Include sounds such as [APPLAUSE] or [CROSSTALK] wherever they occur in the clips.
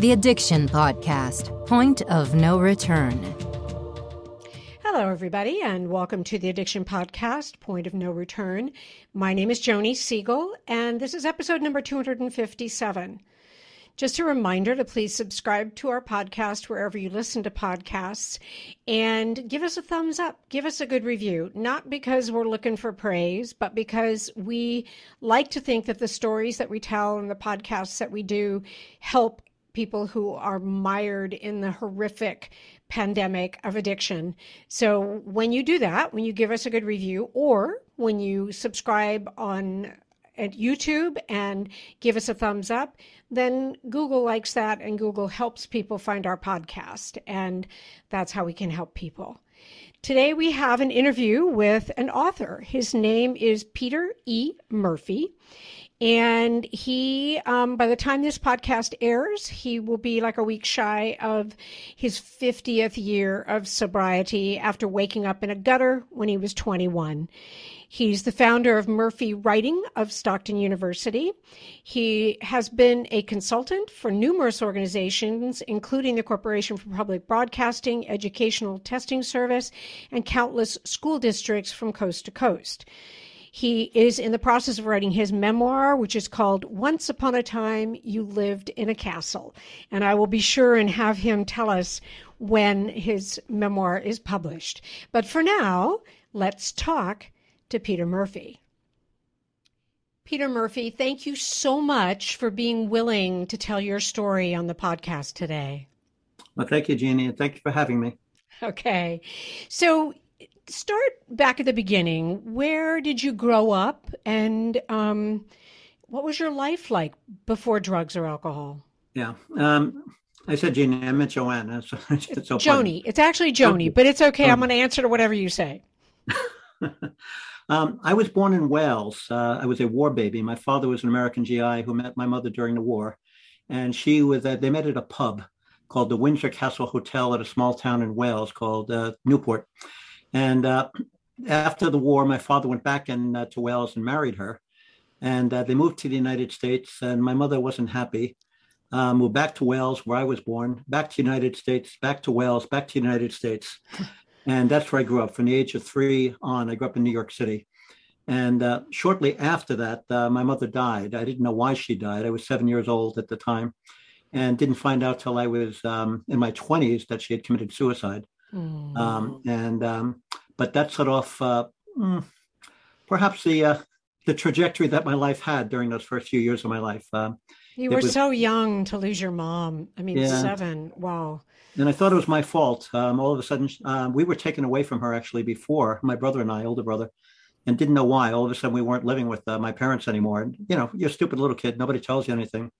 The Addiction Podcast Point of No Return. Hello, everybody, and welcome to the Addiction Podcast Point of No Return. My name is Joni Siegel, and this is episode number 257. Just a reminder to please subscribe to our podcast wherever you listen to podcasts and give us a thumbs up. Give us a good review, not because we're looking for praise, but because we like to think that the stories that we tell and the podcasts that we do help people who are mired in the horrific pandemic of addiction. So when you do that, when you give us a good review or when you subscribe on at YouTube and give us a thumbs up, then Google likes that and Google helps people find our podcast. And that's how we can help people. Today we have an interview with an author. His name is Peter E. Murphy. And he, um, by the time this podcast airs, he will be like a week shy of his 50th year of sobriety after waking up in a gutter when he was 21. He's the founder of Murphy Writing of Stockton University. He has been a consultant for numerous organizations, including the Corporation for Public Broadcasting, Educational Testing Service, and countless school districts from coast to coast. He is in the process of writing his memoir, which is called Once Upon a Time You Lived in a Castle. And I will be sure and have him tell us when his memoir is published. But for now, let's talk to Peter Murphy. Peter Murphy, thank you so much for being willing to tell your story on the podcast today. Well, thank you, Jeannie, and thank you for having me. Okay. So, start back at the beginning. Where did you grow up, and um, what was your life like before drugs or alcohol? Yeah. Um, I said Jeannie, I meant Joanna. So it's so Joni. It's actually Joni, but it's okay. I'm going to answer to whatever you say. [LAUGHS] Um, I was born in Wales. Uh, I was a war baby. My father was an American GI who met my mother during the war, and she was. Uh, they met at a pub called the Windsor Castle Hotel at a small town in Wales called uh, Newport. And uh, after the war, my father went back in, uh, to Wales and married her, and uh, they moved to the United States. And my mother wasn't happy. moved back to Wales, where I was born, back to the United States, back to Wales, back to the United States. [LAUGHS] And that's where I grew up. From the age of three on, I grew up in New York City. And uh, shortly after that, uh, my mother died. I didn't know why she died. I was seven years old at the time and didn't find out till I was um, in my 20s that she had committed suicide. Mm. Um, and um, but that set off uh, mm, perhaps the uh, the trajectory that my life had during those first few years of my life. Um, you were was, so young to lose your mom. I mean, yeah. seven. Wow and I thought it was my fault. Um, all of a sudden, um, we were taken away from her actually before my brother and I, older brother, and didn't know why. All of a sudden, we weren't living with uh, my parents anymore. And, you know, you're a stupid little kid. Nobody tells you anything.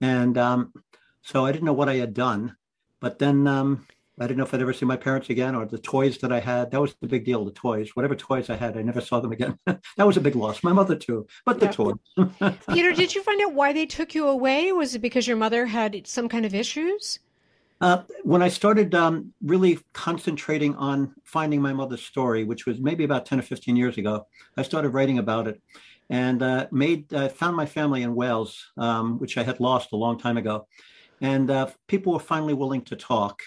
And um, so I didn't know what I had done. But then um, I didn't know if I'd ever see my parents again or the toys that I had. That was the big deal, the toys. Whatever toys I had, I never saw them again. [LAUGHS] that was a big loss. My mother, too, but the toys. [LAUGHS] Peter, did you find out why they took you away? Was it because your mother had some kind of issues? Uh, when I started um, really concentrating on finding my mother's story, which was maybe about 10 or 15 years ago, I started writing about it and uh, made uh, found my family in Wales, um, which I had lost a long time ago. And uh, people were finally willing to talk.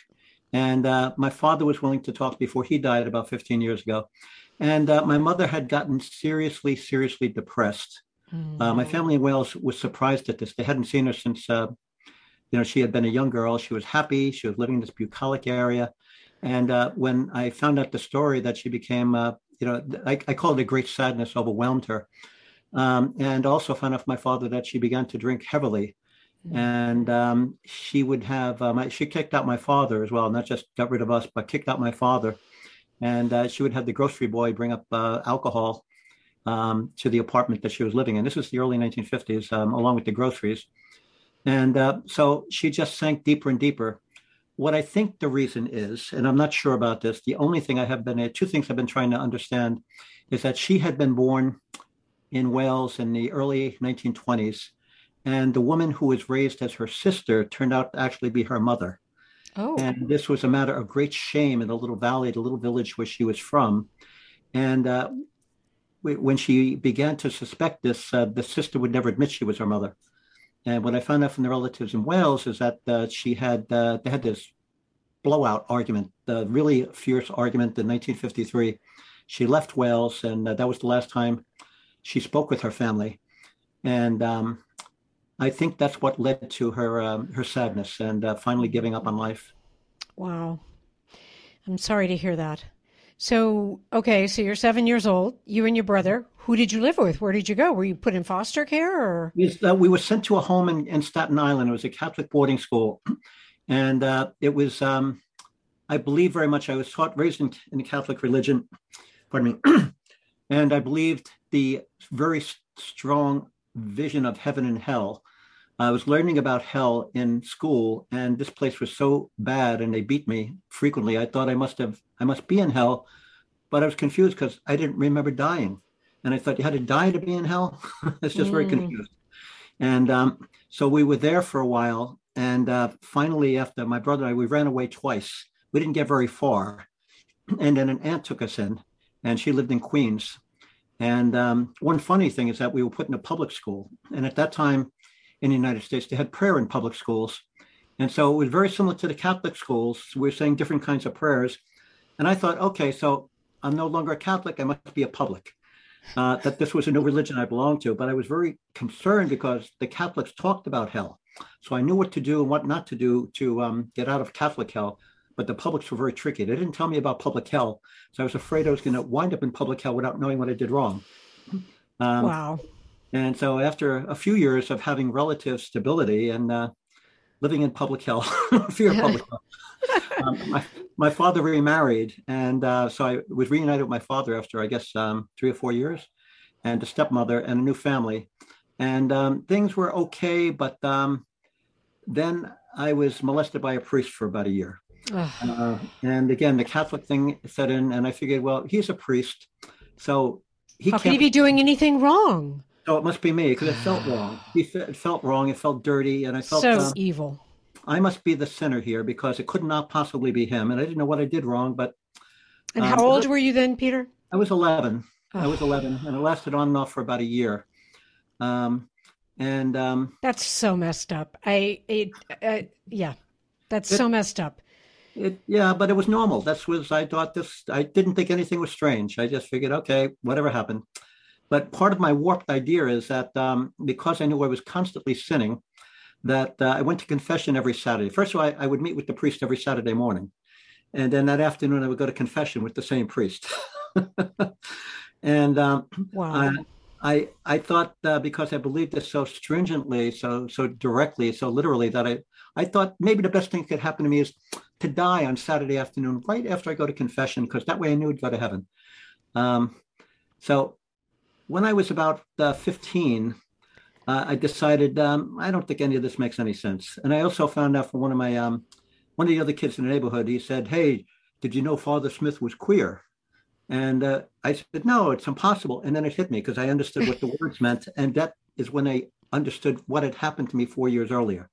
And uh, my father was willing to talk before he died about 15 years ago. And uh, my mother had gotten seriously, seriously depressed. Mm. my family in Wales was surprised at this. They hadn't seen her since you know, she had been a young girl. She was happy. She was living in this bucolic area. And uh, when I found out the story that she became, uh, you know, I, I, call it a great sadness overwhelmed her. Um, and also found out from my father that she began to drink heavily. Mm-hmm. And um, she would have, uh, she kicked out my father as well, not just got rid of us, but kicked out my father. And uh, she would have the grocery boy bring up uh, alcohol um, to the apartment that she was living in. This was the early 1950s, um, along with the groceries. And uh, so she just sank deeper and deeper. What I think the reason is, and I'm not sure about this, the only thing I have been, two things I've been trying to understand is that she had been born in Wales in the early 1920s. And the woman who was raised as her sister turned out to actually be her mother. Oh. And this was a matter of great shame in the little valley, the little village where she was from. And uh, when she began to suspect this, uh, the sister would never admit she was her mother. And what I found out from the relatives in Wales is that uh, she had uh, they had this blowout argument, the really fierce argument in 1953. She left Wales, and uh, that was the last time she spoke with her family. And um, I think that's what led to her um, her sadness and uh, finally giving up on life. Wow, I'm sorry to hear that. So, okay, so you're seven years old. You and your brother. Who did you live with? Where did you go? Were you put in foster care, or yes, uh, we were sent to a home in, in, Staten Island. It was a Catholic boarding school, [CLEARS THROAT] and uh, it was, um, I believe, very much. I was taught, raised in, in the Catholic religion. Pardon me, [CLEARS THROAT] and I believed the very strong vision of heaven and hell. I was learning about hell in school, and this place was so bad, and they beat me frequently. I thought I must have, I must be in hell, but I was confused because I didn't remember dying, and I thought you had to die to be in hell. [LAUGHS] it's just mm. very confused. And um, so we were there for a while, and uh, finally, after my brother and I, we ran away twice. We didn't get very far, [CLEARS THROAT] and then an aunt took us in, and she lived in Queens, and um, one funny thing is that we were put in a public school. And at that time in the United States, they had prayer in public schools. And so it was very similar to the Catholic schools. We were saying different kinds of prayers. And I thought, okay, so I'm no longer a Catholic. I must be a public. Uh, that this was a new religion I belonged to. But I was very concerned because the Catholics talked about hell. So I knew what to do and what not to do to um, get out of Catholic hell but the publics were very tricky. They didn't tell me about public hell, so I was afraid I was going to wind up in public hell without knowing what I did wrong. Um, wow. And so, after a few years of having relative stability and uh, living in public hell, [LAUGHS] fear of public hell, [LAUGHS] um, my, my father remarried, and uh, so I was reunited with my father after I guess um, three or four years, and a stepmother and a new family, and um, things were okay, but um, then I was molested by a priest for about a year. Uh, and again, the Catholic thing set in, and I figured, well, he's a priest, so he how can he be doing anything wrong? So it must be me because it felt [SIGHS] wrong. It felt wrong. It felt dirty, and I felt so um, evil. I must be the sinner here because it could not possibly be him, and I didn't know what I did wrong. But and um, how old were you then, Peter? I was eleven. Oh. I was eleven, and it lasted on and off for about a year. Um, and um, that's so messed up. I, it, uh, yeah, that's it, so messed up. It, yeah, but it was normal. That's was I thought this. I didn't think anything was strange. I just figured, okay, whatever happened. But part of my warped idea is that um, because I knew I was constantly sinning, that uh, I went to confession every Saturday. First of all, I, I, would meet with the priest every Saturday morning, and then that afternoon I would go to confession with the same priest. [LAUGHS] and um, wow. I, I I thought uh, because I believed this so stringently, so so directly, so literally that I I thought maybe the best thing that could happen to me is to die on Saturday afternoon, right after I go to confession, because that way I knew I'd go to heaven. Um, so when I was about uh, 15, uh, I decided um, I don't think any of this makes any sense. And I also found out from one of my um, one of the other kids in the neighborhood. He said, "Hey, did you know Father Smith was queer?" And uh, I said, "No, it's impossible." And then it hit me because I understood what the [LAUGHS] words meant, and that is when I understood what had happened to me four years earlier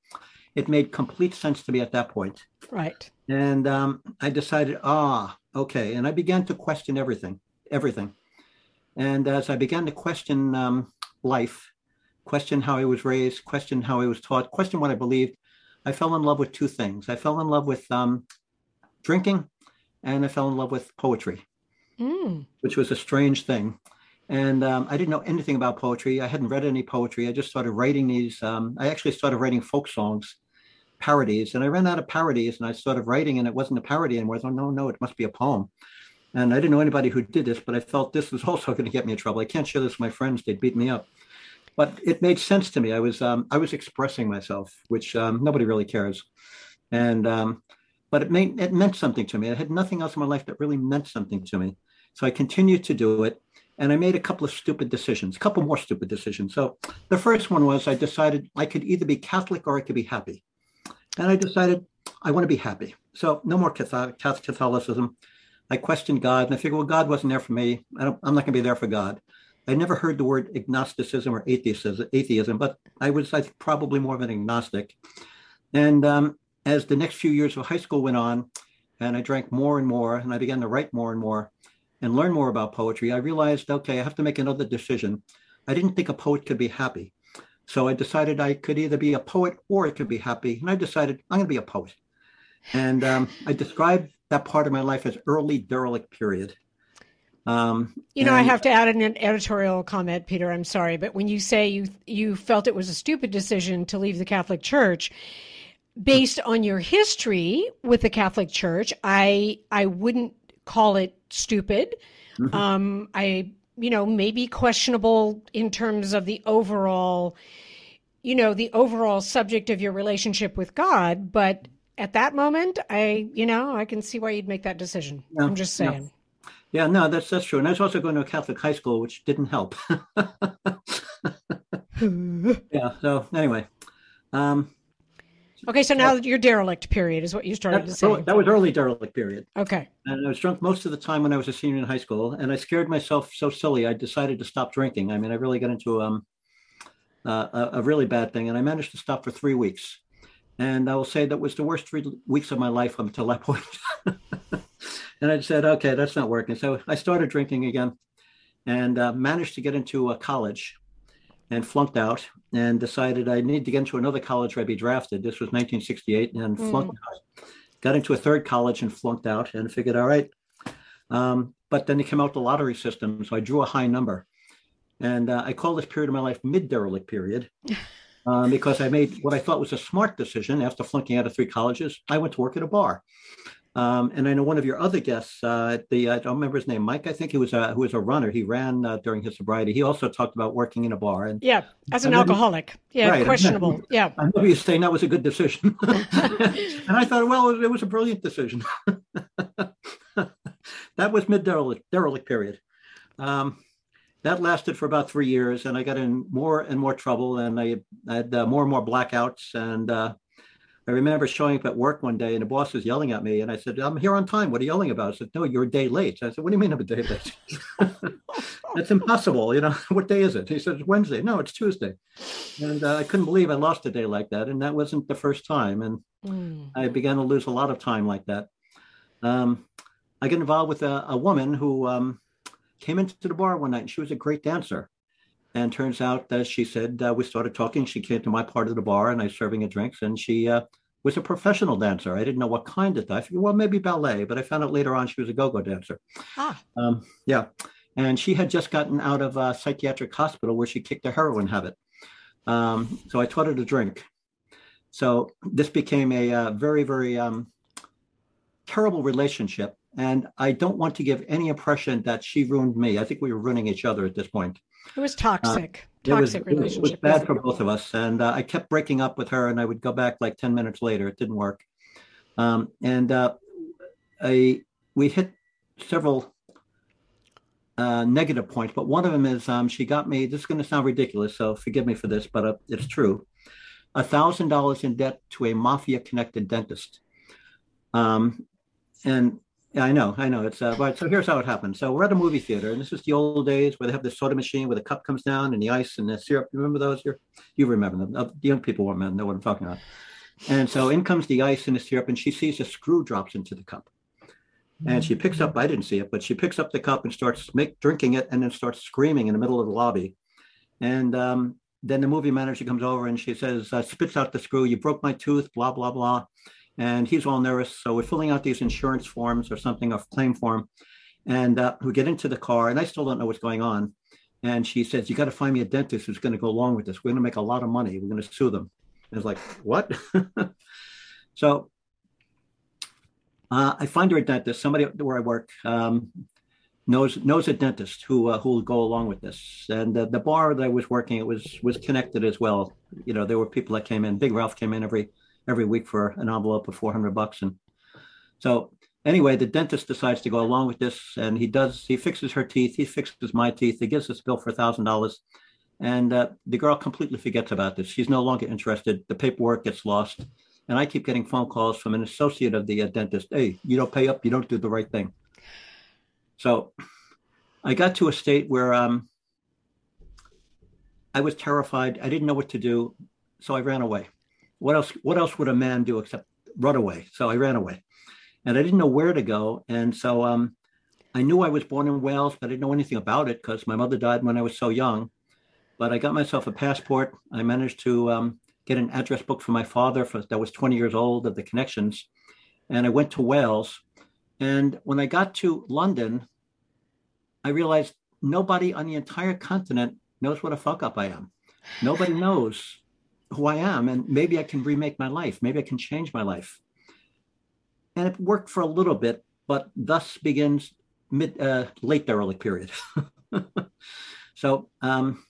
it made complete sense to me at that point. Right. And um, I decided, ah, okay. And I began to question everything, everything. And as I began to question um, life, question how I was raised, question how I was taught, question what I believed, I fell in love with two things. I fell in love with um, drinking and I fell in love with poetry, mm. which was a strange thing. And um, I didn't know anything about poetry. I hadn't read any poetry. I just started writing these. Um, I actually started writing folk songs parodies. And I ran out of parodies and I started writing and it wasn't a parody anymore. I thought, no, no, it must be a poem. And I didn't know anybody who did this, but I felt this was [LAUGHS] also going to get me in trouble. I can't share this with my friends; they'd beat me up. But it made sense to me. I was um, I was expressing myself, which um, nobody really cares. And um, but it made it meant something to me. I had nothing else in my life that really meant something to me. So I continued to do it, and I made a couple of stupid decisions, a couple more stupid decisions. So the first one was I decided I could either be Catholic or I could be happy. And I decided I want to be happy. So no more Catholicism. I questioned God and I figured, well, God wasn't there for me. I am not going to be there for God. I never heard the word agnosticism or atheism, atheism but I was I think, probably more of an agnostic. And um, as the next few years of high school went on, and I drank more and more, and I began to write more and more and learn more about poetry, I realized, okay, I have to make another decision. I didn't think a poet could be happy. So I decided I could either be a poet or I could be happy. And I decided I'm going to be a poet. And um, I described that part of my life as early derelict period. Um, you know, and, I have to add an editorial comment, Peter. I'm sorry, but when you say you you felt it was a stupid decision to leave the Catholic Church, based on your history with the Catholic Church, I I wouldn't call it stupid. Mm-hmm. Um, I you know maybe questionable in terms of the overall, you know, the overall subject of your relationship with God, but at that moment, I you know I can see why you'd make that decision. Yeah, I'm just saying. Yeah. Yeah, no, that's that's true. And I was also going to a Catholic high school, which didn't help. [LAUGHS] [LAUGHS] yeah. So anyway. Um, okay, so now your derelict period is what you started that, to say. That was early derelict period. Okay. And I was drunk most of the time when I was a senior in high school, and I scared myself so silly. I decided to stop drinking. I mean, I really got into um, uh, a, a really bad thing, and I managed to stop for three weeks. And I will say that was the worst three weeks of my life up until that point. [LAUGHS] And I said, okay, that's not working. So I started drinking again and uh, managed to get into a college and flunked out and decided I need to get into another college where I'd be drafted. This was 1968 and mm. flunked out. Got into a third college and flunked out and figured, all right. Um, but then they came out the lottery system. So I drew a high number. And uh, I call this period of my life mid derelict period. [LAUGHS] Um, because I made what I thought was a smart decision after flunking out of three colleges. I went to work at a bar. Um, and I know one of your other guests, uh, the I don't remember his name, Mike. I think he was a who was a runner. He ran uh, during his sobriety. He also talked about working in a bar. And yeah, as an alcoholic, yeah, right, questionable. yeah, I know you're saying that was a good decision, [LAUGHS] [LAUGHS] and I thought, well, it was a brilliant decision. [LAUGHS] that was mid derelict, derelict period. Um, that lasted for about three years, and I got in more and more trouble, and I, I had uh, more and more blackouts, and uh, I remember showing up at work one day and the boss was yelling at me and I said, I'm here on time. What are you yelling about? I said, no, you're a day late. I said, what do you mean I'm a day late? [LAUGHS] That's impossible. You know, [LAUGHS] what day is it? He said, it's Wednesday. No, it's Tuesday. And uh, I couldn't believe I lost a day like that. And that wasn't the first time. And mm. I began to lose a lot of time like that. Um, I got involved with a, a woman who um, came into the bar one night and she was a great dancer. And turns out that she said, uh, we started talking. She came to my part of the bar and I was serving her drinks. And she uh, was a professional dancer. I didn't know what kind of. I figured, well, maybe ballet, but I found out later on she was a go go dancer. Ah. Um, yeah. And she had just gotten out of a psychiatric hospital where she kicked a heroin habit. Um, so I taught her to drink. So this became a uh, very, very um, terrible relationship. And I don't want to give any impression that she ruined me. I think we were ruining each other at this point. It was toxic. Uh, toxic it was, relationship. It was bad for both of us, and uh, I kept breaking up with her, and I would go back like ten minutes later. It didn't work, um, and uh, I we hit several uh, negative points, but one of them is um, she got me. This is going to sound ridiculous, so forgive me for this, but uh, it's true. A thousand dollars in debt to a mafia-connected dentist, um, and yeah, I know, I know. It's uh, but so here's how it happened. So we're at a movie theater, and this is the old days where they have the soda machine where the cup comes down and the ice and the syrup. You remember those? you you remember them. The young people won't know what I'm talking about. And so in comes the ice and the syrup, and she sees a screw drops into the cup. And she picks up, I didn't see it, but she picks up the cup and starts make, drinking it and then starts screaming in the middle of the lobby. And um, then the movie manager comes over and she says, uh, spits out the screw, you broke my tooth, blah, blah, blah and he's all nervous. So we're filling out these insurance forms or something, a claim form, and uh, we get into the car, and I still don't know what's going on. And she says, "You got to find me a dentist who's going to go along with this. We're going to make a lot of money. We're going to sue them." And it's like, "What?" [LAUGHS] so uh, I find her a dentist. Somebody where I work um, knows knows a dentist who uh, who will go along with this. And the bar that I was working it was was connected as well. You know, there were people that came in. Big Ralph came in every every week for an envelope of 400 bucks. And so anyway, the dentist decides to go along with this and he does, he fixes her teeth. He fixes my teeth. He gives a bill for a thousand dollars. And uh, the girl completely forgets about this. She's no longer interested. The paperwork gets lost. And I keep getting phone calls from an associate of the uh, dentist. Hey, you don't pay up. You don't do the right thing. So I got to a state where um, I was terrified. I didn't know what to do. So I ran away what else what else would a man do except run away so i ran away and i didn't know where to go and so um, i knew i was born in wales but i didn't know anything about it because my mother died when i was so young but I got myself a passport. I managed to um, get an address book for my father for, that was 20 years old of the connections. And I went to Wales. And when I got to London, I realized nobody on the entire continent knows what a fuck up I am. Nobody [LAUGHS] knows who I am. And maybe I can remake my life. Maybe I can change my life. And it worked for a little bit, but thus begins mid uh, late derelict period. [LAUGHS] so um,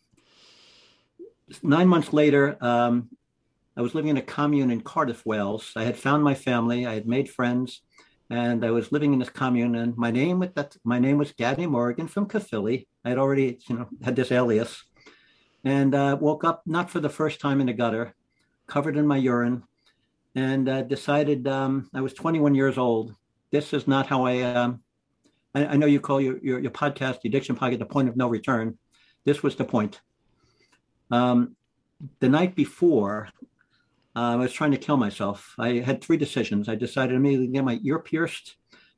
nine months later, um, I was living in a commune in Cardiff, Wales. I had found my family. I had made friends, and I was living in this commune. And my name that my name was Gadney Morgan from Caerphilly. I had already, you know, had this alias, and uh, woke up not for the first time in the gutter, covered in my urine, and uh, decided um, I was 21 years old. This is not how I. Um, I, I, know you call your, your, your podcast, the Addiction Podcast, the point of no return. This was the point. Um, the night before, uh, I was trying to kill myself. I had three decisions. I decided immediately to get my ear pierced,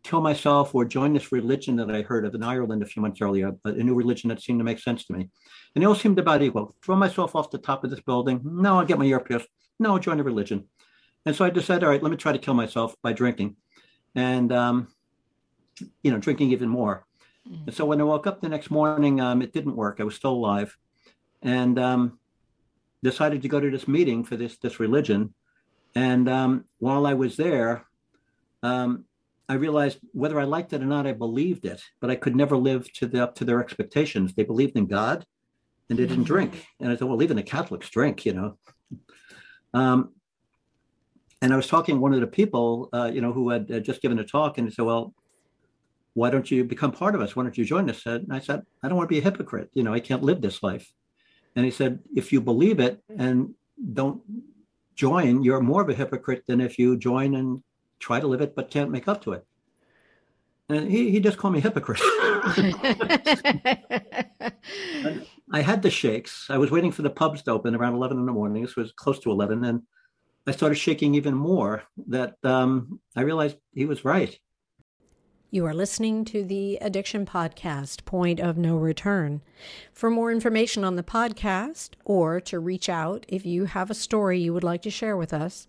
kill myself, or join this religion that I heard of in Ireland a few months earlier, but a new religion that seemed to make sense to me. And they all seemed about equal. Throw myself off the top of this building. No, I'll get my ear pierced. No, I'll join a religion. And so I decided, all right, let me try to kill myself by drinking. And, um, you know, drinking even more. Mm. And so when I woke up the next morning, um, it didn't work. I was still alive and um, decided to go to this meeting for this this religion. And um, while I was there, um, I realized whether I liked it or not, I believed it, but I could never live to the up to their expectations. They believed in God, and they didn't mm-hmm. drink. And I thought, well, even the Catholics drink, you know. Um, and I was talking to one of the people, uh, you know, who had uh, just given a talk, and he said, "Well, why don't you become part of us? Why don't you join us?" And I said, "I don't want to be a hypocrite. You know, I can't live this life." And he said, if you believe it and don't join, you're more of a hypocrite than if you join and try to live it but can't make up to it. And he, he just called me hypocrite. [LAUGHS] I had the shakes. I was waiting for the pubs to open around 11 in the morning. This was close to 11. And I started shaking even more that um, I realized he was right. You are listening to the Addiction Podcast, Point of No Return. For more information on the podcast or to reach out if you have a story you would like to share with us,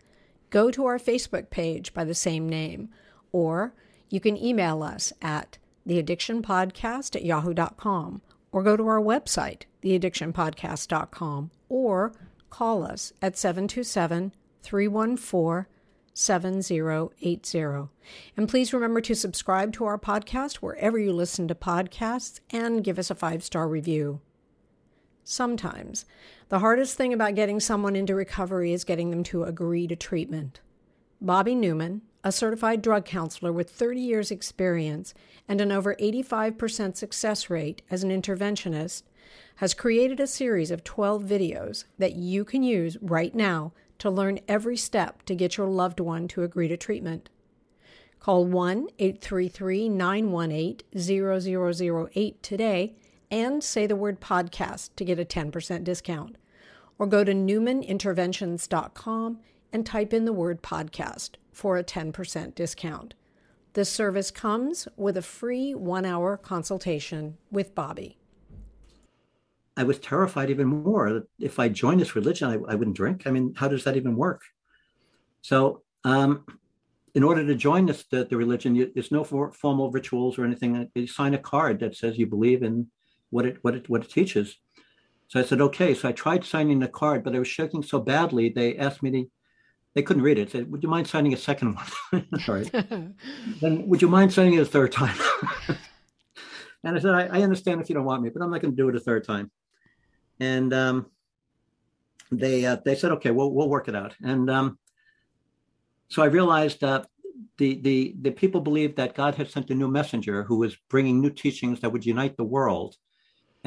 go to our Facebook page by the same name, or you can email us at theaddictionpodcast at yahoo.com, or go to our website, theaddictionpodcast.com, or call us at 727 314 7080. And please remember to subscribe to our podcast wherever you listen to podcasts and give us a five star review. Sometimes, the hardest thing about getting someone into recovery is getting them to agree to treatment. Bobby Newman, a certified drug counselor with 30 years' experience and an over 85% success rate as an interventionist, has created a series of 12 videos that you can use right now to learn every step to get your loved one to agree to treatment. Call 1 833 918 0008 today and say the word podcast to get a 10% discount. Or go to newmaninterventions.com and type in the word podcast for a 10% discount. This service comes with a free one hour consultation with Bobby. I was terrified even more. That if I joined this religion, I, I wouldn't drink. I mean, how does that even work? So, um, in order to join this the, the religion, you, there's no for, formal rituals or anything. You sign a card that says you believe in what it what it what it teaches. So I said, okay. So I tried signing the card, but I was shaking so badly. They asked me to. They couldn't read it. They Said, "Would you mind signing a second one?" [LAUGHS] Sorry. [LAUGHS] then, would you mind signing it a third time? [LAUGHS] and I said, I, I understand if you don't want me, but I'm not going to do it a third time and um, they uh, they said, okay, we'll we'll work it out. And um, so I realized that the the the people believed that God had sent a new messenger who was bringing new teachings that would unite the world.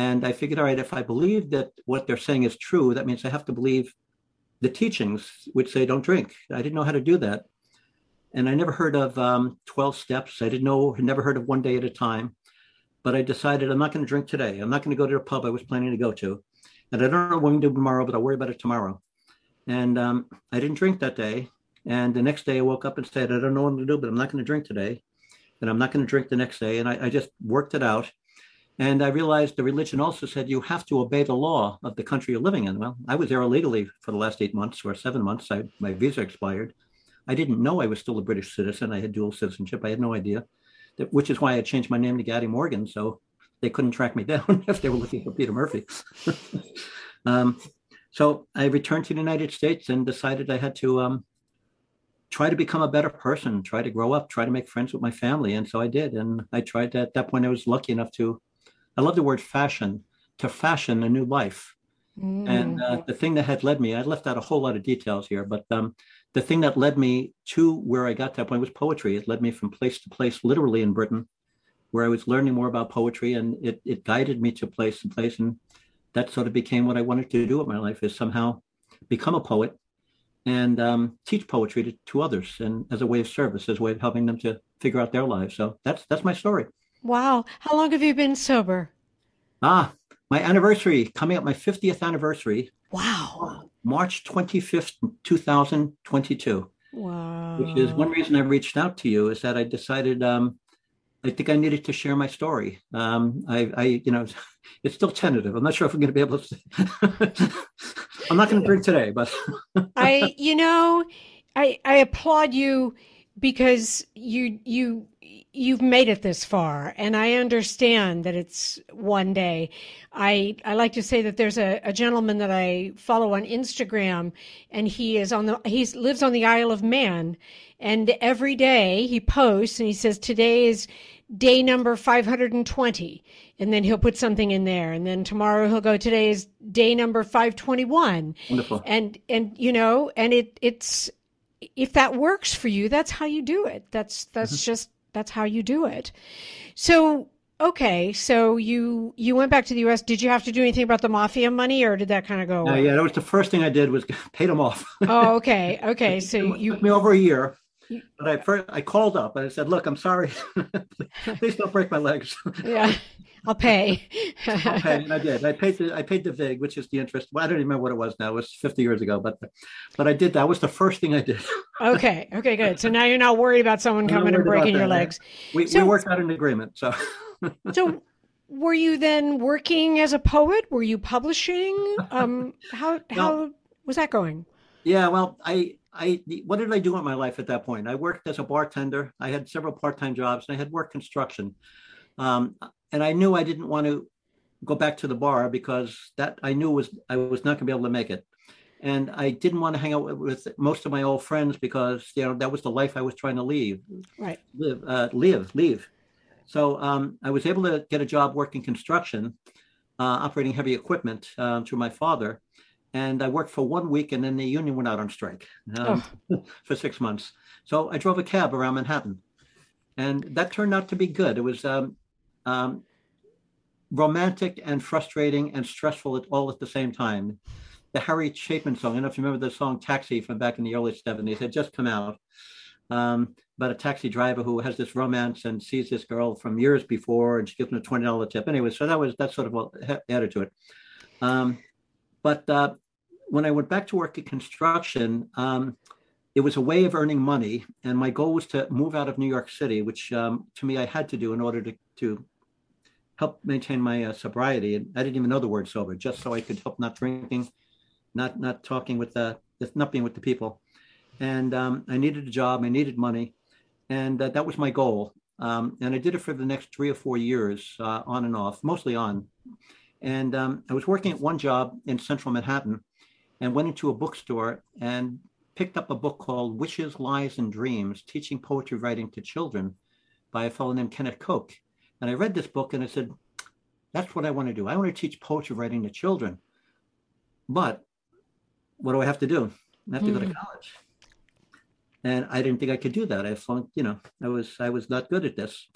And I figured, all right, if I believe that what they're saying is true, that means I have to believe the teachings which say don't drink. I didn't know how to do that. And I never heard of um, 12 steps. I didn't know, never heard of one day at a time. But I decided I'm not going to drink today. I'm not going to go to the pub I was planning to go to and I don't know what I'm going to do tomorrow, but I'll worry about it tomorrow. And um, I didn't drink that day. And the next day I woke up and said, I don't know what to do, but I'm not going to drink today. And I'm not going to drink the next day. And I, I just worked it out. And I realized the religion also said you have to obey the law of the country you're living in. Well, I was there illegally for the last eight months or seven months. I, my visa expired. I didn't know I was still a British citizen. I had dual citizenship. I had no idea, that, which is why I changed my name to Gaddy Morgan. So they couldn't track me [LAUGHS] down if they were looking for Peter Murphy. [LAUGHS] um, so I returned to the United States and decided I had to um, try to become a better person, try to grow up, try to make friends with my family. And so I did. And I tried at that point, I was lucky enough to I love the word fashion, to fashion a new life. Mm. And uh, the thing that had led me, I left out a whole lot of details here, but um, the thing that led me to where I got to that point was poetry. It led me from place to place, literally in Britain, where I was learning more about poetry, and it, it guided me to place to place. And that sort of became what I wanted to do with my life is somehow become a poet and um, teach poetry to, to others and as a way of service, as a way of helping them to figure out their lives. So that's that's my story. Wow. How long have you been sober? Ah, my anniversary, coming up my 50th anniversary. Wow. March 25th, 2022. Wow. Which is one reason I reached out to you is that I decided um, I think I needed to share my story. Um, I, I, you know, [LAUGHS] it's still tentative. I'm not sure if I'm going to be able to. [LAUGHS] I'm not going to drink today, but [LAUGHS] I, you know, I I applaud you because you you you've made it this far and i understand that it's one day i i like to say that there's a, a gentleman that i follow on instagram and he is on the he lives on the isle of man and every day he posts and he says today is day number 520 and then he'll put something in there and then tomorrow he'll go today is day number 521 Wonderful. and and you know and it it's if that works for you that's how you do it that's that's mm-hmm. just that's how you do it. So okay, so you you went back to the U.S. Did you have to do anything about the mafia money, or did that kind of go? Uh, yeah, that was the first thing I did was [LAUGHS] paid them off. oh, okay, okay. [LAUGHS] So you took me over a year. But I first I called up and I said, "Look, I'm sorry. [LAUGHS] Please don't break my legs." yeah, I'll pay. [LAUGHS] I'll pay, and I did. I paid the I paid the vig, which is the interest. Well, I don't even remember what it was now. It was 50 years ago, but but I did. That was the first thing I did. [LAUGHS] okay. Okay. Good. So now you're not worried about someone coming and breaking your legs. We so, we worked out an agreement. So. so were you then working as a poet? Were you publishing? Um, how how was that going? Yeah. Well, I I what did I do in my life at that point? I worked as a bartender. I had several part-time jobs, and I had worked construction. Um, and I knew I didn't want to go back to the bar because that I knew was I was not going to be able to make it. And I didn't want to hang out with most of my old friends because you know that was the life I was trying to leave. Right. Live, uh, live, leave. So um, I was able to get a job working construction, uh, operating heavy equipment um, through my father and I worked for one week, and then the union went out on strike um, oh. [LAUGHS] for six months. So I drove a cab around Manhattan, and that turned out to be good. It was um, um, romantic and frustrating and stressful at, all at the same time. The Harry Chapin song, I don't know if you remember the song "Taxi" from back in the early '70s, had just come out. Um, about a taxi driver who has this romance and sees this girl from years before, and she gives him a twenty dollar tip. Anyway, so that was that sort of what added to it. But uh, when I went back to work at construction, um, it was a way of earning money. And my goal was to move out of New York City, which um, to me I had to do in order to, to help maintain my uh, sobriety. And I didn't even know the word sober, just so I could help not drinking, not not talking with the, not being with the people. And um, I needed a job, I needed money. And uh, that was my goal. Um, and I did it for the next three or four years, uh, on and off, mostly on. And um, I was working at one job in central Manhattan and went into a bookstore and picked up a book called Wishes, Lies, and Dreams Teaching Poetry Writing to Children by a fellow named Kenneth Koch. And I read this book and I said, that's what I want to do. I want to teach poetry writing to children. But what do I have to do? I have to mm. go to hmm. college. And I didn't think I could do that. I flunked, you know, I was I was not good at this.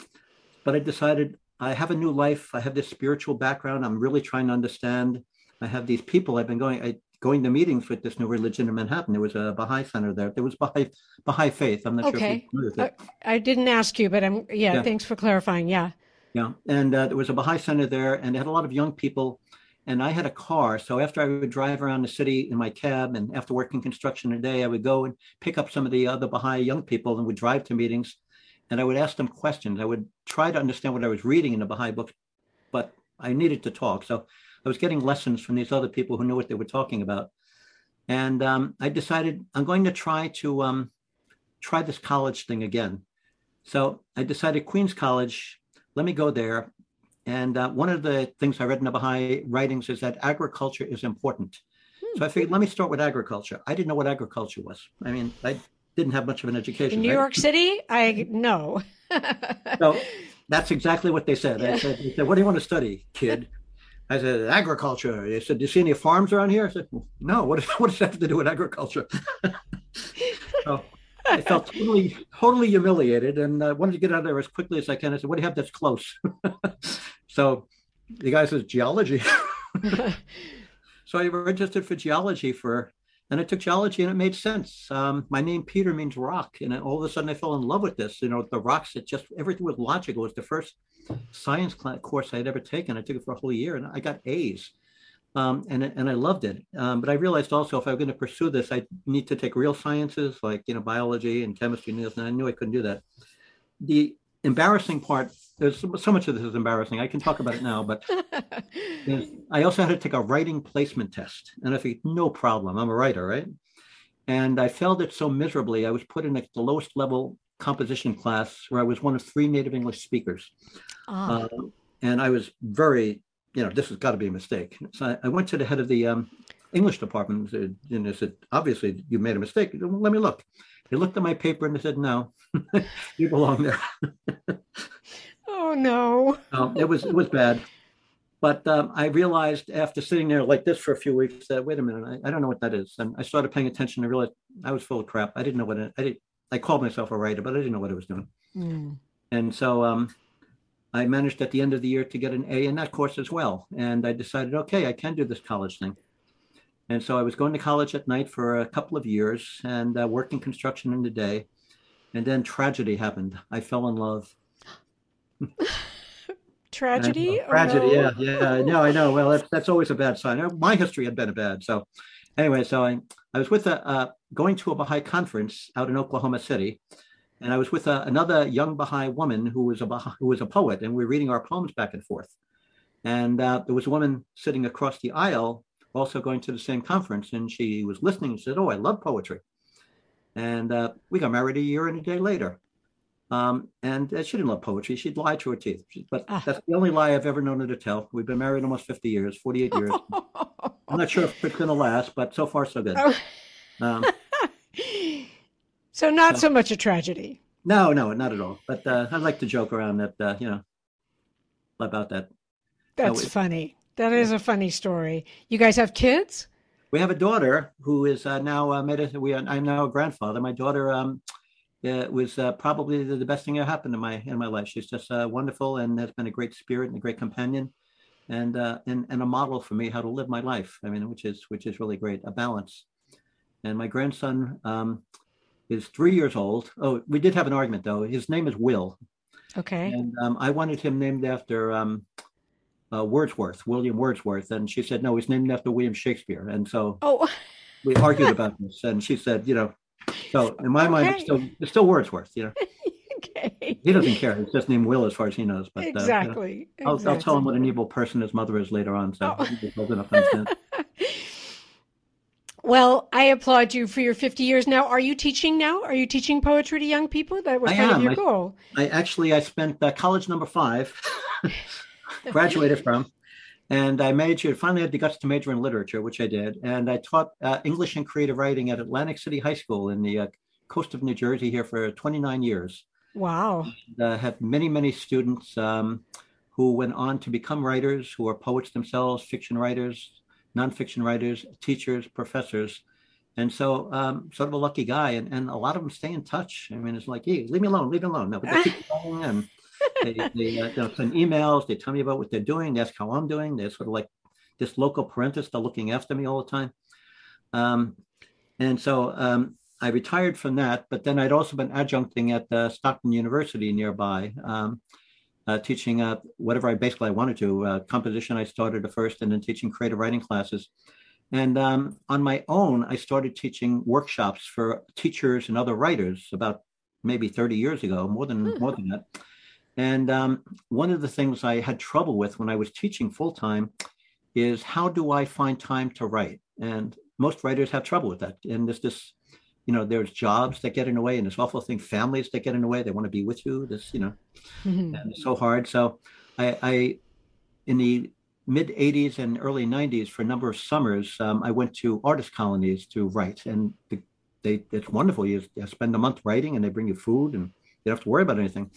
But I decided I have a new life. I have this spiritual background. I'm really trying to understand. I have these people I've been going I, going to meetings with this new religion in Manhattan. There was a Baha'i center there. There was Baha'i Baha'i faith. I'm not okay. sure. Okay. Uh, I didn't ask you, but I'm yeah, yeah. Thanks for clarifying. Yeah. Yeah, and uh, there was a Baha'i center there, and they had a lot of young people. And I had a car, so after I would drive around the city in my cab, and after working construction a day, I would go and pick up some of the other Baha'i young people and would drive to meetings and I would ask them questions. I would try to understand what I was reading in the Baha'i books but I needed to talk. So I was getting lessons from these other people who knew what they were talking about. And um, I decided I'm going to try to um, try this college thing again. So I decided Queens College, let me go there. And uh, one of the things I read in the Baha'i writings is that agriculture is important. Hmm. So I figured, let me start with agriculture. I didn't know what agriculture was. I mean, I didn't have much of an education. In New right? York City, I know. [LAUGHS] so that's exactly what they said. Yeah. Said, they said, what do you want to study, kid? I said, agriculture. They said, do you see any farms around here? I said, no. What, [LAUGHS] what does that have to do with agriculture? [LAUGHS] so I felt totally, totally humiliated and I wanted to get out of there as quickly as I can. I said, what do you have that's close? so the guy says, geology. so I registered for geology for, and I took geology and it made sense. Um, my name, Peter, means rock. And all of a sudden I fell in love with this. You know, the rocks, it just, everything was logical. It was the first science course I had ever taken. I took it for a whole year and I got A's. Um, and and I loved it. Um, but I realized also if I was going to pursue this, I need to take real sciences like you know biology and chemistry, and this, and I knew I couldn't do that. The embarrassing part, there's so much of this is embarrassing. I can talk about it now, but [LAUGHS] I also had to take a writing placement test, and I think no problem, I'm a writer, right? And I failed it so miserably. I was put in the lowest level composition class where I was one of three native English speakers. Oh. Uh, and I was very, you know, this has got to be a mistake. So I, I, went to the head of the um, English department and, said, obviously you made a mistake. Let me look. He looked at my paper and he said, no, [LAUGHS] you belong there. [LAUGHS] oh, no. Um, it was, it was bad. But um, I realized after sitting there like this for a few weeks that wait a minute, I, I, don't know what that is. And I started paying attention and realized I was full of crap. I didn't know what it, I did. I called myself a writer, but I didn't know what I was doing. Mm. And so um, I managed at the end of the year to get an A in that course as well. And I decided, okay, I can do this college thing. And so I was going to college at night for a couple of years and uh, working construction in the day. And then tragedy happened. I fell in love. [LAUGHS] tragedy? tragedy, oh, no. yeah, yeah. No, I know. Well, that's, that's always a bad sign. My history had been a bad. So anyway, so I, I was with a, uh, going to a Baha'i conference out in Oklahoma City, and I was with a, another young Baha'i woman who was a Baha'i, who was a poet, and we were reading our poems back and forth. And uh, there was a woman sitting across the aisle, also going to the same conference, and she was listening and said, "Oh, I love poetry." And uh, we got married a year and a day later. Um, and uh, she didn't love poetry. She'd lie to her teeth. But ah. that's the only lie I've ever known her to tell. We've been married almost 50 years, 48 years. [LAUGHS] I'm not sure if it's going to last, but so far, so good. Oh. Um, [LAUGHS] so not so, so, much a tragedy. No, no, not at all. But uh, I like to joke around that, uh, you know, about that. That's so funny. That is a funny story. You guys have kids? We have a daughter who is uh, now uh, made a, we. I'm now a grandfather. My daughter um, uh, was uh, probably the, the, best thing that happened in my in my life. She's just uh, wonderful and has been a great spirit and a great companion, and uh, and and a model for me how to live my life. I mean, which is which is really great, a balance. And my grandson um, is three years old. Oh, we did have an argument though. His name is Will. Okay. And um, I wanted him named after um, uh, Wordsworth, William Wordsworth, and she said no, he's named after William Shakespeare. And so oh. we argued about this, and she said, you know, so in my okay. mind, it's still it's still Wordsworth. You know. [LAUGHS] okay. He doesn't care. It's just named Will as far as he knows. But exactly. Uh, you know, I'll, exactly. I'll, tell him what an evil person his mother is later on. So oh. he's old enough to understand. Well, I applaud you for your 50 years now. Are you teaching now? Are you teaching poetry to young people? That was I kind am. of your I, goal. I actually I spent uh, college number five, [LAUGHS] graduated from, and I majored. Finally, had the guts to major in literature, which I did, and I taught uh, English and creative writing at Atlantic City High School in the uh, coast of New Jersey here for 29 years. Wow! And, uh, have many many students um, who went on to become writers, who are poets themselves, fiction writers, nonfiction writers, teachers, professors. And so, um, sort of a lucky guy, and, and a lot of them stay in touch. I mean, it's like, hey, leave me alone, leave me alone. No, but they keep [LAUGHS] going and they, they uh, send emails. They tell me about what they're doing. They ask how I'm doing. They're sort of like this loco parentis. They're looking after me all the time. Um, and so um, I retired from that, but then I'd also been adjuncting at uh, Stockton University nearby. Um, uh, teaching uh, whatever I basically I wanted to. Uh, composition I started at first, and then teaching creative writing classes. And um, on my own, I started teaching workshops for teachers and other writers about maybe 30 years ago, more than hmm. more than that. And um, one of the things I had trouble with when I was teaching full time is how do I find time to write? And most writers have trouble with that. And there's this, you know, there's jobs that get in the way, and this awful thing, families that get in the way. They want to be with you. This, you know, mm-hmm. and it's so hard. So I, I in the mid 80s and early 90s for a number of summers um, i went to artist colonies to write and the, they it's wonderful you, you spend a month writing and they bring you food and you don't have to worry about anything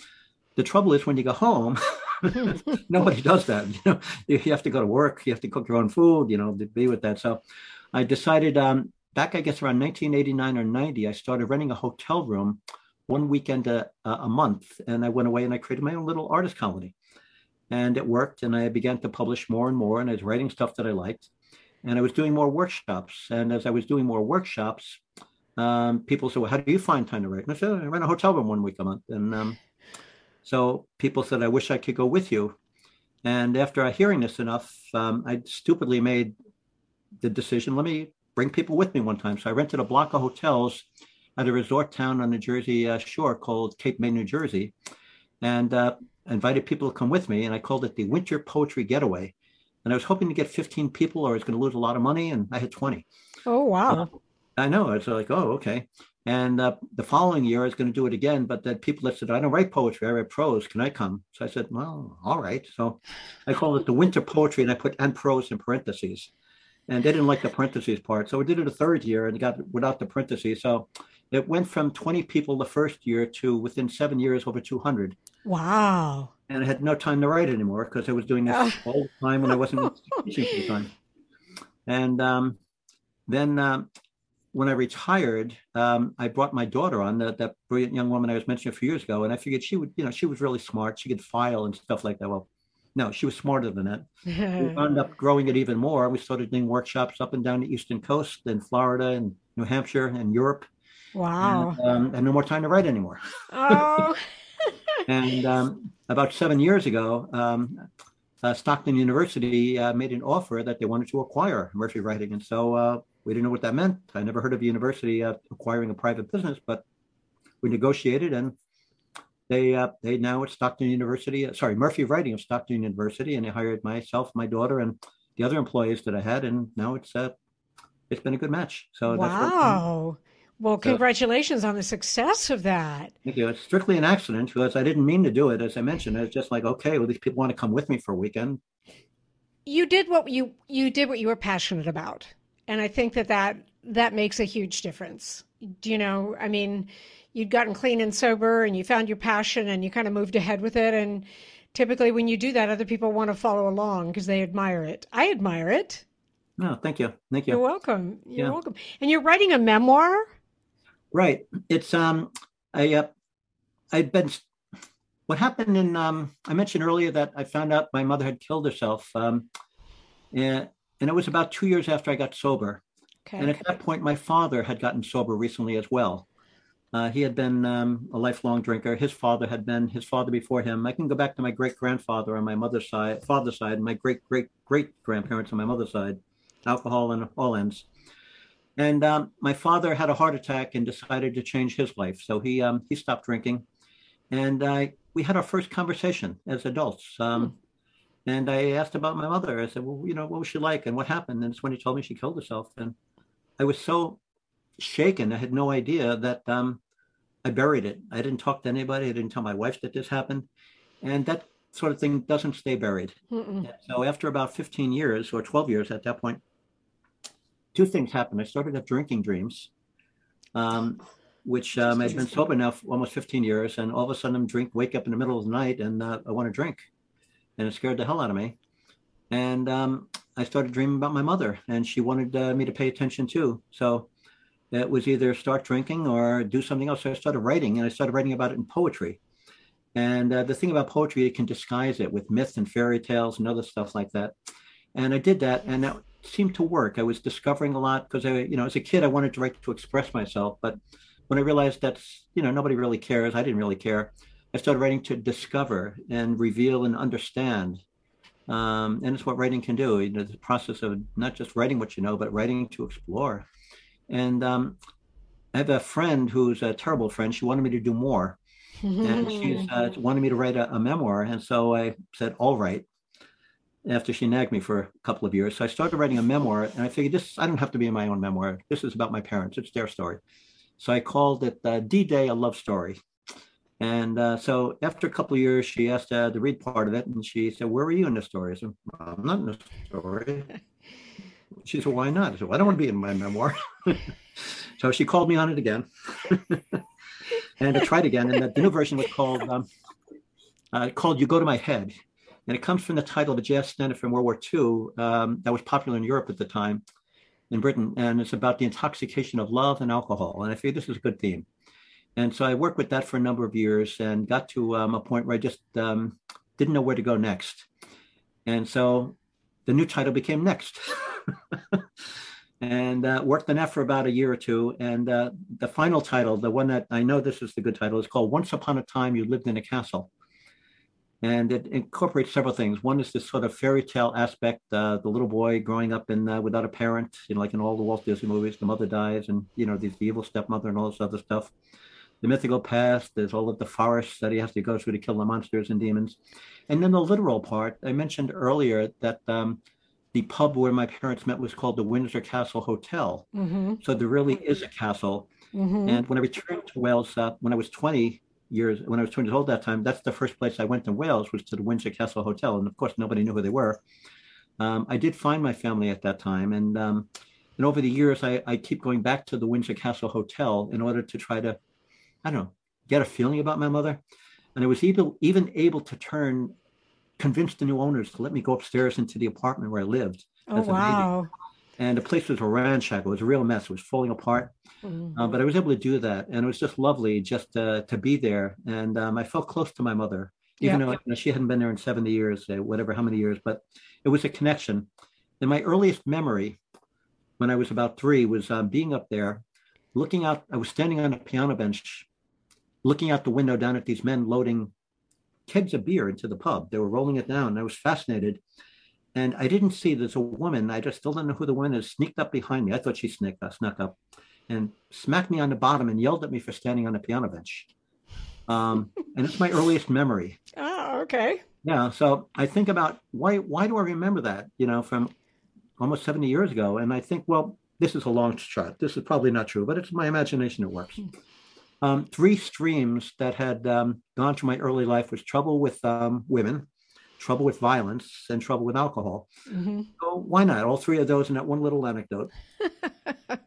the trouble is when you go home [LAUGHS] nobody does that you know. You have to go to work you have to cook your own food you know to be with that. So i decided um, back i guess around 1989 or 90 i started renting a hotel room one weekend a, a month and i went away and i created my own little artist colony. And it worked and i began to publish more and more and i was writing stuff that i liked and i was doing more workshops. And as i was doing more workshops um, people said well how do you find time to write? And i said i rent a hotel room one week a month. And um, so people said i wish i could go with you and after hearing this enough um, i stupidly made the decision let me bring people with me one time so i rented a block of hotels at a resort town on the jersey uh, shore called cape may new jersey and uh, invited people to come with me, and I called it the Winter Poetry Getaway. And I was hoping to get 15 people, or I was going to lose a lot of money, and I had 20. Oh wow! Uh, I know. It's like, oh okay. And uh, the following year, I was going to do it again, but then people that said, I don't write poetry, I write prose. Can I come? So I said, well, all right. So I called it the Winter Poetry, and I put and prose in parentheses. And they didn't like the parentheses part, so we did it a third year and got without the parentheses. So it went from 20 people the first year to within seven years over 200. Wow. And I had no time to write anymore because I was doing this all the time when I wasn't [LAUGHS] teaching full time. And um, then um, when I retired, um, I brought my daughter on, that, that brilliant young woman I was mentioning a few years ago. And I figured she would, you know, she was really smart. She could file and stuff like that. Well, no, she was smarter than that. [LAUGHS] we wound up growing it even more. We started doing workshops up and down the Eastern Coast in Florida and New Hampshire and Europe. Wow. And, um, and no more time to write anymore. Oh. [LAUGHS] [LAUGHS] and um, about seven years ago, um, uh, Stockton University uh, made an offer that they wanted to acquire Murphy Writing. And so uh, we didn't know what that meant. I never heard of a university uh, acquiring a private business, but we negotiated and they uh, they now at Stockton University, uh, sorry, Murphy Writing of Stockton University, and they hired myself, my daughter, and the other employees that I had, and now it's uh, it's been a good match. So wow. Well, congratulations so, on the success of that. Thank you. It's strictly an accident because I didn't mean to do it. As I mentioned, it's just like, okay, well, these people want to come with me for a weekend. You did what you you did what you were passionate about, and I think that that that makes a huge difference. Do you know? I mean, you'd gotten clean and sober, and you found your passion, and you kind of moved ahead with it. And typically, when you do that, other people want to follow along because they admire it. I admire it. No, thank you. Thank you. You're welcome. You're yeah. welcome. And you're writing a memoir. Right. It's um I uh, I'd been what happened in um I mentioned earlier that I found out my mother had killed herself. Um and, and it was about two years after I got sober. Okay. And at that point my father had gotten sober recently as well. Uh, he had been um, a lifelong drinker. His father had been his father before him. I can go back to my great grandfather on my mother's side, father's side, and my great great great grandparents on my mother's side, alcohol and all ends. And um, my father had a heart attack and decided to change his life. So he um, he stopped drinking, and uh, we had our first conversation as adults. Um, hmm. And I asked about my mother. I said, "Well, you know, what was she like, and what happened?" And it's when he told me she killed herself, and I was so shaken. I had no idea that um, I buried it. I didn't talk to anybody. I didn't tell my wife that this happened, and that sort of thing doesn't stay buried. So after about 15 years or 12 years at that point, two things happened. I started to have drinking dreams, um, which um, I'd been sober now for almost 15 years, and all of a sudden I'm drink, wake up in the middle of the night, and uh, I want to drink, and it scared the hell out of me. And um, I started dreaming about my mother, and she wanted uh, me to pay attention too. So it was either start drinking or do something else. So I started writing, and I started writing about it in poetry. And uh, the thing about poetry, it can disguise it with myths and fairy tales and other stuff like that. And I did that, and that seemed to work. I was discovering a lot because I, you know, as a kid, I wanted to write to express myself. But when I realized that's, you know, nobody really cares, I didn't really care. I started writing to discover and reveal and understand. Um, and it's what writing can do. You know, the process of not just writing what you know, but writing to explore. And um, I have a friend who's a terrible friend. She wanted me to do more. and [LAUGHS] she's uh, wanted me to write a, a, memoir. And so I said, all right. After she nagged me for a couple of years, so I started writing a memoir, and I figured this I don't have to be in my own memoir. This is about my parents; it's their story. So I called it uh, D-Day: A Love Story. And uh, so after a couple of years, she asked uh, to read part of it, and she said, "Where were you in the story?" I said, "I'm not in the story." [LAUGHS] She said, "Why not?" I said, well, "I don't want to be in my memoir." [LAUGHS] so she called me on it again, [LAUGHS] and I tried again, and the, the new version was called um, uh, called "You Go to My Head," and it comes from the title of a jazz standard from World War II um, that was popular in Europe at the time, in Britain, and it's about the intoxication of love and alcohol. And I figured this is a good theme. And so I worked with that for a number of years and got to um, a point where I just um, didn't know where to go next. And so the new title became Next. [LAUGHS] and uh, worked on that for about a year or two. And uh, the final title, the one that I know this is the good title, is called Once Upon a Time You Lived in a Castle. And it incorporates several things. One is this sort of fairy tale aspect, uh, the little boy growing up in uh, without a parent, you know, like in all the Walt Disney movies, the mother dies, and you know, there's the evil stepmother and all this other stuff. The mythical past, there's all of the forests that he has to go through to kill the monsters and demons. And then the literal part, I mentioned earlier that um, the pub where my parents met was called the Windsor Castle Hotel. Mm-hmm. So there really is a castle. Mm-hmm. And when I returned to Wales, uh, when I was 20 years, when I was 20 years old that time, that's the first place I went in Wales was to the Windsor Castle Hotel. And of course, nobody knew who they were. Um, I did find my family at that time. And, um, and over the years, I, I keep going back to the Windsor Castle Hotel in order to try to, I don't know, get a feeling about my mother. And I was even, even able to turn convince the new owners to let me go upstairs into the apartment where I lived. Oh, wow. And the place was a ransack. It was a real mess. It was falling apart. Mm-hmm. Uh, but I was able to do that. And it was just lovely just uh, to be there. And um, I felt close to my mother, even though you know, she hadn't been there in 70 years, uh, whatever, how many years. But it was a connection. And my earliest memory when I was about three was um, being up there, looking out. I was standing on a piano bench, looking out the window down at these men loading kegs of beer into the pub. They were rolling it down. And I was fascinated. And I didn't see there's a woman, I just still don't know who the woman is, sneaked up behind me. I thought she sneaked, uh, snuck up and smacked me on the bottom and yelled at me for standing on a piano bench. Um, and it's my earliest memory. Oh, [LAUGHS] okay. Yeah. So I think about why why do I remember that, you know, from almost 70 years ago? And I think, well, this is a long shot. This is probably not true, but it's my imagination It works. Hmm um, three streams that had um, gone through my early life was trouble with um, women, trouble with violence, and trouble with alcohol. Mm-hmm. So why not? All three of those in that one little anecdote. [LAUGHS]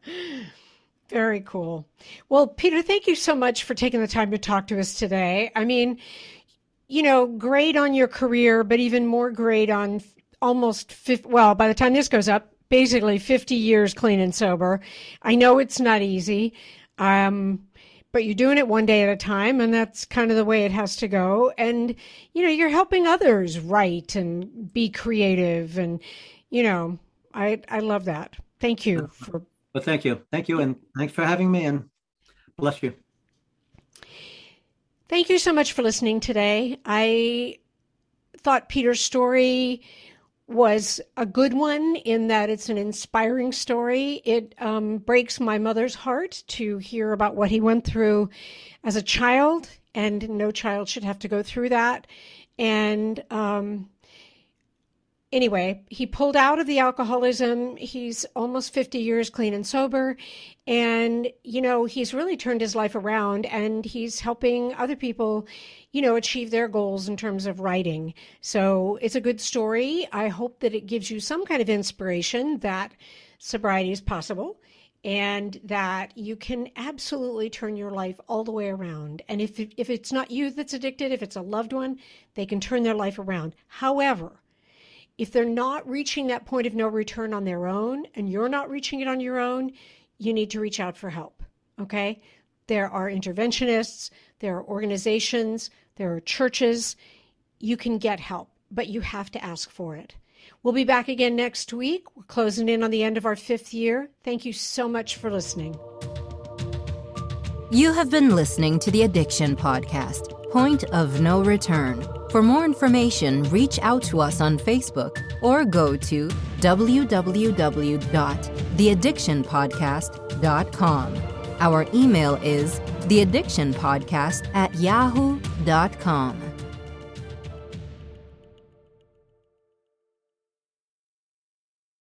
Very cool. Well, Peter, thank you so much for taking the time to talk to us today. I mean, you know, great on your career, but even more great on almost 50, well, by the time this goes up, basically 50 years clean and sober. I know it's not easy. Um, but you're doing it one day at a time and that's kind of the way it has to go. And you know you're helping others write and be creative and you know i i love that. Thank you for well thank you. Thank you and thanks for having me and bless you. Thank you so much for listening today. I thought peter's story was a good one in that it's an inspiring story. It um, breaks my mother's heart to hear about what he went through as a child, and no child should have to go through that. And um, anyway, he pulled out of the alcoholism. He's almost 50 years clean and sober. And, you know, he's really turned his life around and he's helping other people, you know, achieve their goals in terms of writing. So it's a good story. I hope that it gives you some kind of inspiration that sobriety is possible and that you can absolutely turn your life all the way around. And if, if it's not you that's addicted, if it's a loved one, they can turn their life around. However, if they're not reaching that point of no return on their own and you're not reaching it on your own, you need to reach out for help. Okay? There are interventionists, there are organizations, there are churches. You can get help, but you have to ask for it. We'll be back again next week. We're closing in on the end of our fifth year. Thank you so much for listening. You have been listening to the Addiction Podcast Point of No Return. For more information, reach out to us on Facebook or go to www.theaddictionpodcast.com. Our email is theaddictionpodcast at yahoo.com.